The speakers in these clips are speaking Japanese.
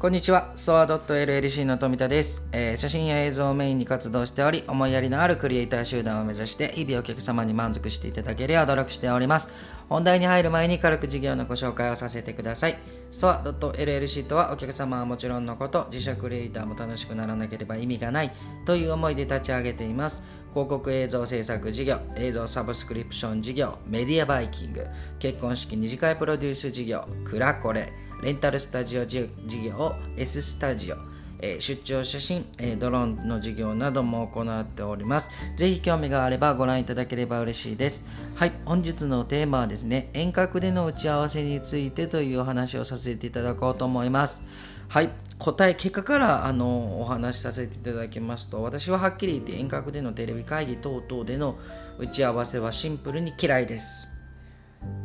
こんにちは、ソア .llc の富田です、えー写真や映像をメインに活動しており、思いやりのあるクリエイター集団を目指して、日々お客様に満足していただけるよう努力しております。本題に入る前に軽く事業のご紹介をさせてください。ソア .llc とはお客様はもちろんのこと、自社クリエイターも楽しくならなければ意味がないという思いで立ち上げています。広告映像制作事業、映像サブスクリプション事業、メディアバイキング、結婚式二次会プロデュース事業、クラコレ、レンタルスタジオ事業 S スタジオ、え出張写真、えドローンの事業なども行っております。ぜひ興味があればご覧いただければ嬉しいです。はい、本日のテーマはですね、遠隔での打ち合わせについてというお話をさせていただこうと思います。はい、答え、結果からあのお話しさせていただきますと、私ははっきり言って遠隔でのテレビ会議等々での打ち合わせはシンプルに嫌いです。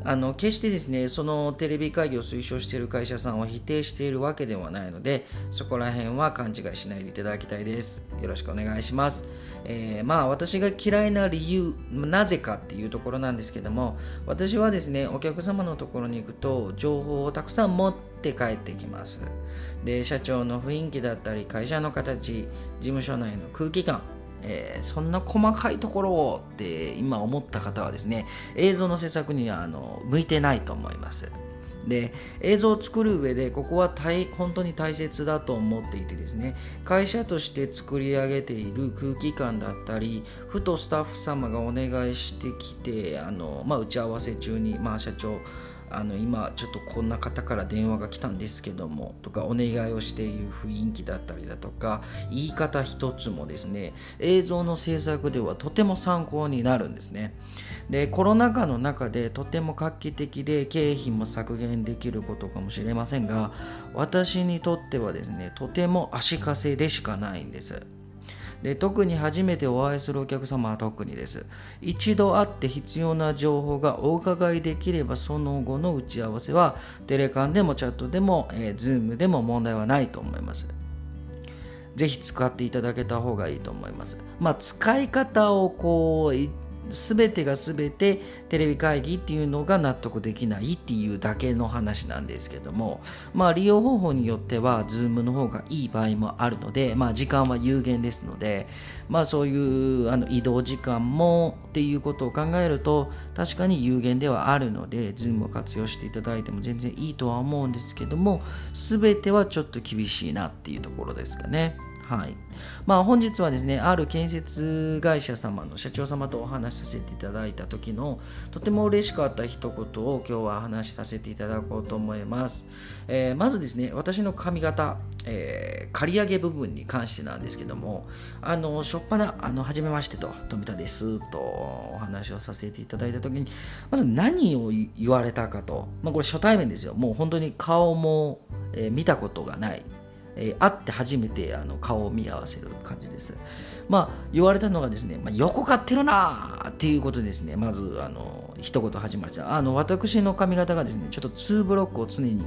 あの決してですねそのテレビ会議を推奨している会社さんを否定しているわけではないのでそこら辺は勘違いしないでいただきたいです。よろしくお願いします、えーまあ私が嫌いな理由なぜかっていうところなんですけども私はですねお客様のところに行くと情報をたくさん持って帰ってきます。で社長の雰囲気だったり会社の形事務所内の空気感えーそんな細かいところをって今思った方はですね映像の制作にはあの向いてないと思います。で映像を作る上でここは大本当に大切だと思っていてですね会社として作り上げている空気感だったりふとスタッフ様がお願いしてきてあの、まあ、打ち合わせ中に、まあ、社長あの今ちょっとこんな方から電話が来たんですけどもとかお願いをしている雰囲気だったりだとか言い方一つもですね映像の制作ではとても参考になるんですね。でコロナ禍の中でとても画期的で経費も削減できることかもしれませんが私にとってはですねとても足かせでしかないんです。で特に初めてお会いするお客様は特にです。一度会って必要な情報がお伺いできればその後の打ち合わせはテレカンでもチャットでも、えー、ズームでも問題はないと思います。ぜひ使っていただけた方がいいと思います。まあ使い方をこう全てが全てテレビ会議っていうのが納得できないっていうだけの話なんですけどもまあ利用方法によっては Zoom の方がいい場合もあるのでまあ時間は有限ですのでまあそういうあの移動時間もっていうことを考えると確かに有限ではあるので Zoom を活用していただいても全然いいとは思うんですけども全てはちょっと厳しいなっていうところですかね。はい。まあ、本日はですねある建設会社様の社長様とお話しさせていただいた時のとても嬉しかった一言を今日は話しさせていただこうと思います、えーまずですね私の髪型、えー刈り上げ部分に関してなんですけどもあのしょっぱなあの初めましてと富田ですとお話をさせていただいた時にまず何を言われたかと、まあ、これ初対面ですよ。もう本当に顔も、えー見たことがない。えー会って初めてあの顔を見合わせる感じです。まあ言われたのがですね、まあ、横買ってるなーっていうことですね、まずあの一言始まりですあの私の髪型がですね、ちょっと2ブロックを常に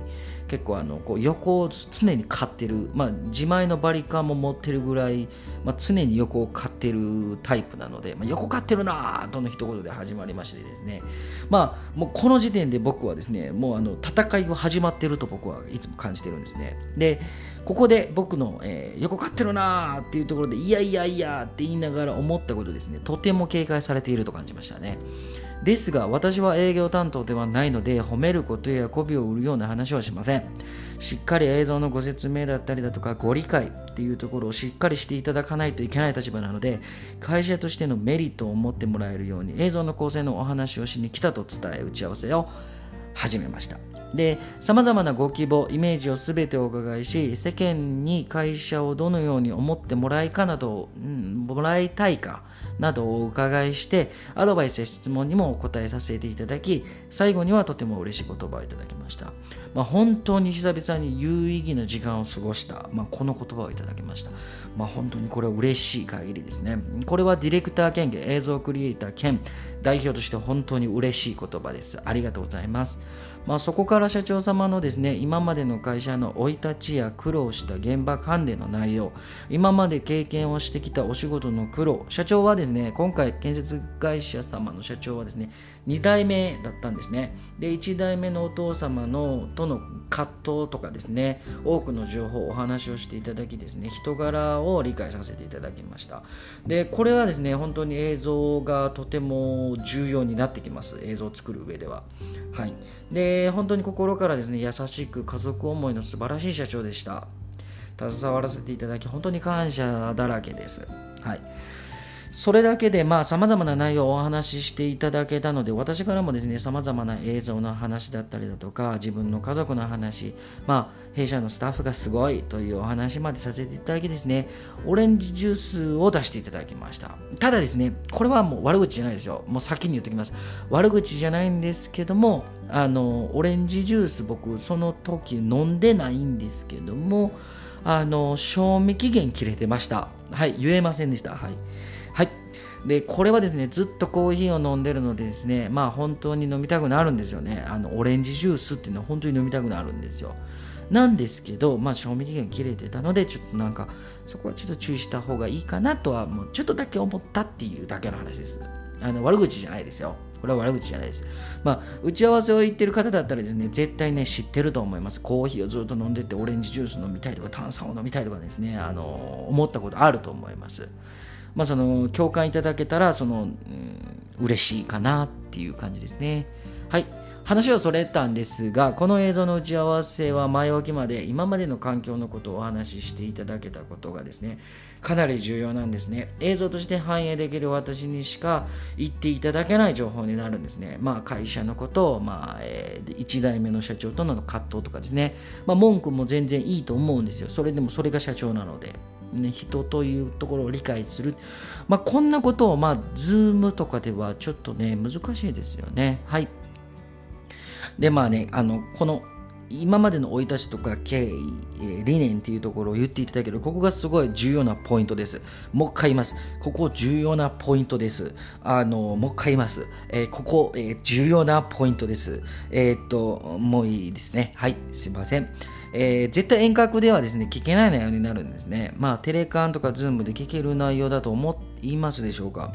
結構あのこう横を常に買ってる、まあ、自前のバリカンも持ってるぐらい、まあ、常に横を買ってるタイプなので、まあ、横買ってるなとの一言で始まりましてですね、まあもうこの時点で僕はですね、もうあの戦いは始まってると僕はいつも感じてるんですね。でここで僕の、えー横買ってるなーっていうところでいやいやいやって言いながら思ったことですね。とても警戒されていると感じましたね。ですが私は営業担当ではないので褒めることや媚びを売るような話はしません。しっかり映像のご説明だったりだとかご理解っていうところをしっかりしていただかないといけない立場なので会社としてのメリットを持ってもらえるように映像の構成のお話をしに来たと伝え打ち合わせを始めました。でさまざまなご希望イメージを全てお伺いし世間に会社をどのように思ってもらいかなど、うん、もらいたいかなどをお伺いしてアドバイスや質問にもお答えさせていただき最後にはとても嬉しい言葉をいただきました、まあ、本当に久々に有意義な時間を過ごした、まあ、この言葉をいただきました、まあ、本当にこれは嬉しい限りですね。これはディレクター兼映像クリエイター兼代表として本当に嬉しい言葉です。ありがとうございます。まあ、そこから社長様のですね今までの会社の生い立ちや苦労した現場関連の内容今まで経験をしてきたお仕事の苦労社長はですね今回建設会社様の社長はですね2代目だったんですね。で1代目のお父様のとの葛藤とかですね多くの情報お話をしていただきですね人柄を理解させていただきました。でこれはですね本当に映像がとても重要になってきます。映像を作る上では。はい。で本当に心からですね優しく家族思いの素晴らしい社長でした。携わらせていただき本当に感謝だらけです。はい。それだけでまあ様々な内容をお話ししていただけたので私からもですね様々な映像の話だったりだとか自分の家族の話まあ弊社のスタッフがすごいというお話までさせていただきですね。オレンジジュースを出していただきました。ただですねこれはもう悪口じゃないですよ。もう先に言っておきます。悪口じゃないんですけどもあのオレンジジュース僕その時飲んでないんですけどもあの賞味期限切れてました。はい言えませんでした。はい。でこれはですねずっとコーヒーを飲んでるのでですねまあ本当に飲みたくなるんですよねあのオレンジジュースっていうのは本当に飲みたくなるんですよなんですけどまあ賞味期限切れてたのでちょっとなんかそこはちょっと注意した方がいいかなとはもうちょっとだけ思ったっていうだけの話ですあの悪口じゃないですよこれは悪口じゃないです。まあ、打ち合わせを言ってる方だったらですね、絶対ね、知ってると思います。コーヒーをずっと飲んでて、オレンジジュース飲みたいとか、炭酸を飲みたいとかですね、あの思ったことあると思います。まあ、その共感いただけたらその、うん、嬉しいかなっていう感じですね。はい。話はそれたんですが、この映像の打ち合わせは前置きまで今までの環境のことをお話ししていただけたことがですね、かなり重要なんですね。映像として反映できる私にしか言っていただけない情報になるんですね。まあ会社のことを、まあ、えー、1代目の社長との葛藤とかですね、まあ文句も全然いいと思うんですよ。それでもそれが社長なので。ね、人というところを理解する、まあ、こんなことを、まあ、ズームとかではちょっとね難しいですよね。はい。でまあねあのこの今までの生い立ちとか経緯、理念っていうところを言っていただける。ここがすごい重要なポイントです。もう一回言います。ここ重要なポイントです。あのもう一回言います、えー、ここ、えー、重要なポイントです。え、っともういいですね。はい。すいません。えー、絶対遠隔ではですね、聞けない内容になるんですね。まあ、テレカンとかズームで聞ける内容だと思いますでしょうか。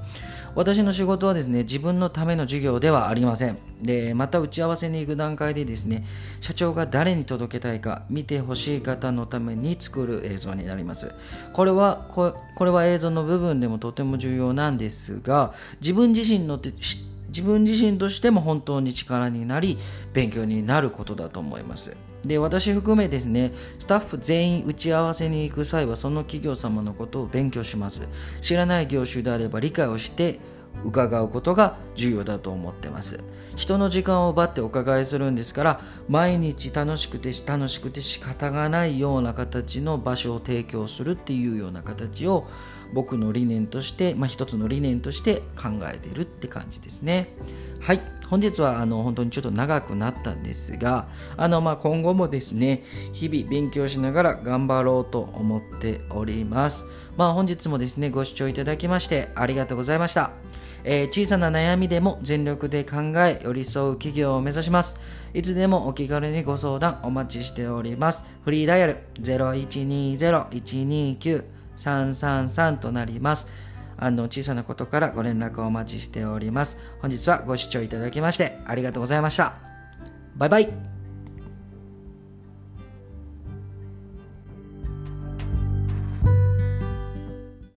私の仕事はですね、自分のための授業ではありません。で、また打ち合わせに行く段階でですね、社長が誰に届けたいか、見てほしい方のために作る映像になります。これは、これは映像の部分でもとても重要なんですが、自分自身の知って自分自身としても本当に力になり勉強になることだと思います。で私含めですねスタッフ全員打ち合わせに行く際はその企業様のことを勉強します。知らない業種であれば理解をして伺うことが重要だと思ってます。人の時間を奪ってお伺いするんですから毎日楽しくて楽しくて仕方がないような形の場所を提供するっていうような形を僕の理念として、まあ、一つの理念として考えているって感じですね。はい。本日はあの本当にちょっと長くなったんですがあのまあ今後もですね日々勉強しながら頑張ろうと思っております。まあ本日もですねご視聴いただきましてありがとうございました。えー、小さな悩みでも全力で考え寄り添う企業を目指します。いつでもお気軽にご相談お待ちしております。フリーダイヤル0120-129 333となります。あの小さなことからご連絡をお待ちしております。本日はご視聴いただきましてありがとうございました。バイバイ。